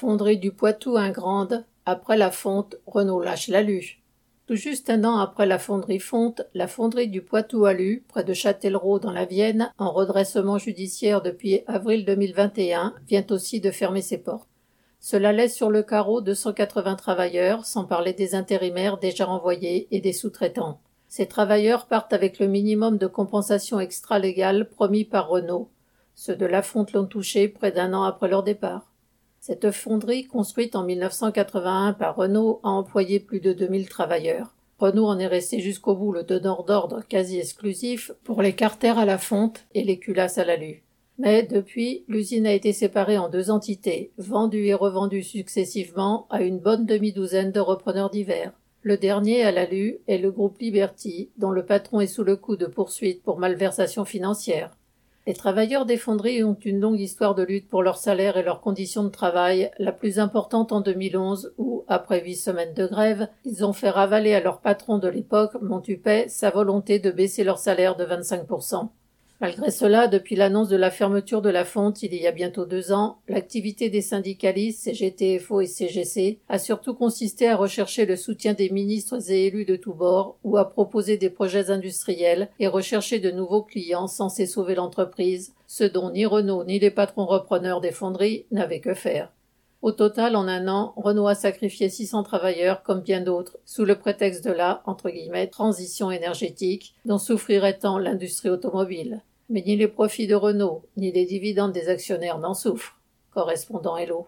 Fonderie du Poitou Ingrande, après la fonte, Renault lâche l'alu. Tout juste un an après la fonderie fonte, la fonderie du Poitou Alu, près de Châtellerault dans la Vienne, en redressement judiciaire depuis avril 2021, vient aussi de fermer ses portes. Cela laisse sur le carreau 280 travailleurs, sans parler des intérimaires déjà renvoyés et des sous-traitants. Ces travailleurs partent avec le minimum de compensation extra-légale promis par Renault. Ceux de la fonte l'ont touché près d'un an après leur départ. Cette fonderie, construite en 1981 par Renault, a employé plus de 2000 travailleurs. Renault en est resté jusqu'au bout le donneur d'ordre quasi exclusif pour les carters à la fonte et les culasses à l'alu. Mais depuis, l'usine a été séparée en deux entités, vendue et revendue successivement à une bonne demi-douzaine de repreneurs divers. Le dernier à l'alu est le groupe Liberty, dont le patron est sous le coup de poursuites pour malversation financière. Les travailleurs des fonderies ont une longue histoire de lutte pour leur salaire et leurs conditions de travail, la plus importante en 2011 où, après huit semaines de grève, ils ont fait ravaler à leur patron de l'époque, Montupet, sa volonté de baisser leur salaire de 25%. Malgré cela, depuis l'annonce de la fermeture de la fonte il y a bientôt deux ans, l'activité des syndicalistes CGTFO et CGC a surtout consisté à rechercher le soutien des ministres et élus de tous bords ou à proposer des projets industriels et rechercher de nouveaux clients censés sauver l'entreprise, ce dont ni Renault ni les patrons repreneurs des fonderies n'avaient que faire. Au total, en un an, Renault a sacrifié 600 travailleurs comme bien d'autres, sous le prétexte de la, entre guillemets, transition énergétique, dont souffrirait tant l'industrie automobile. Mais ni les profits de Renault, ni les dividendes des actionnaires n'en souffrent. Correspondant Hello.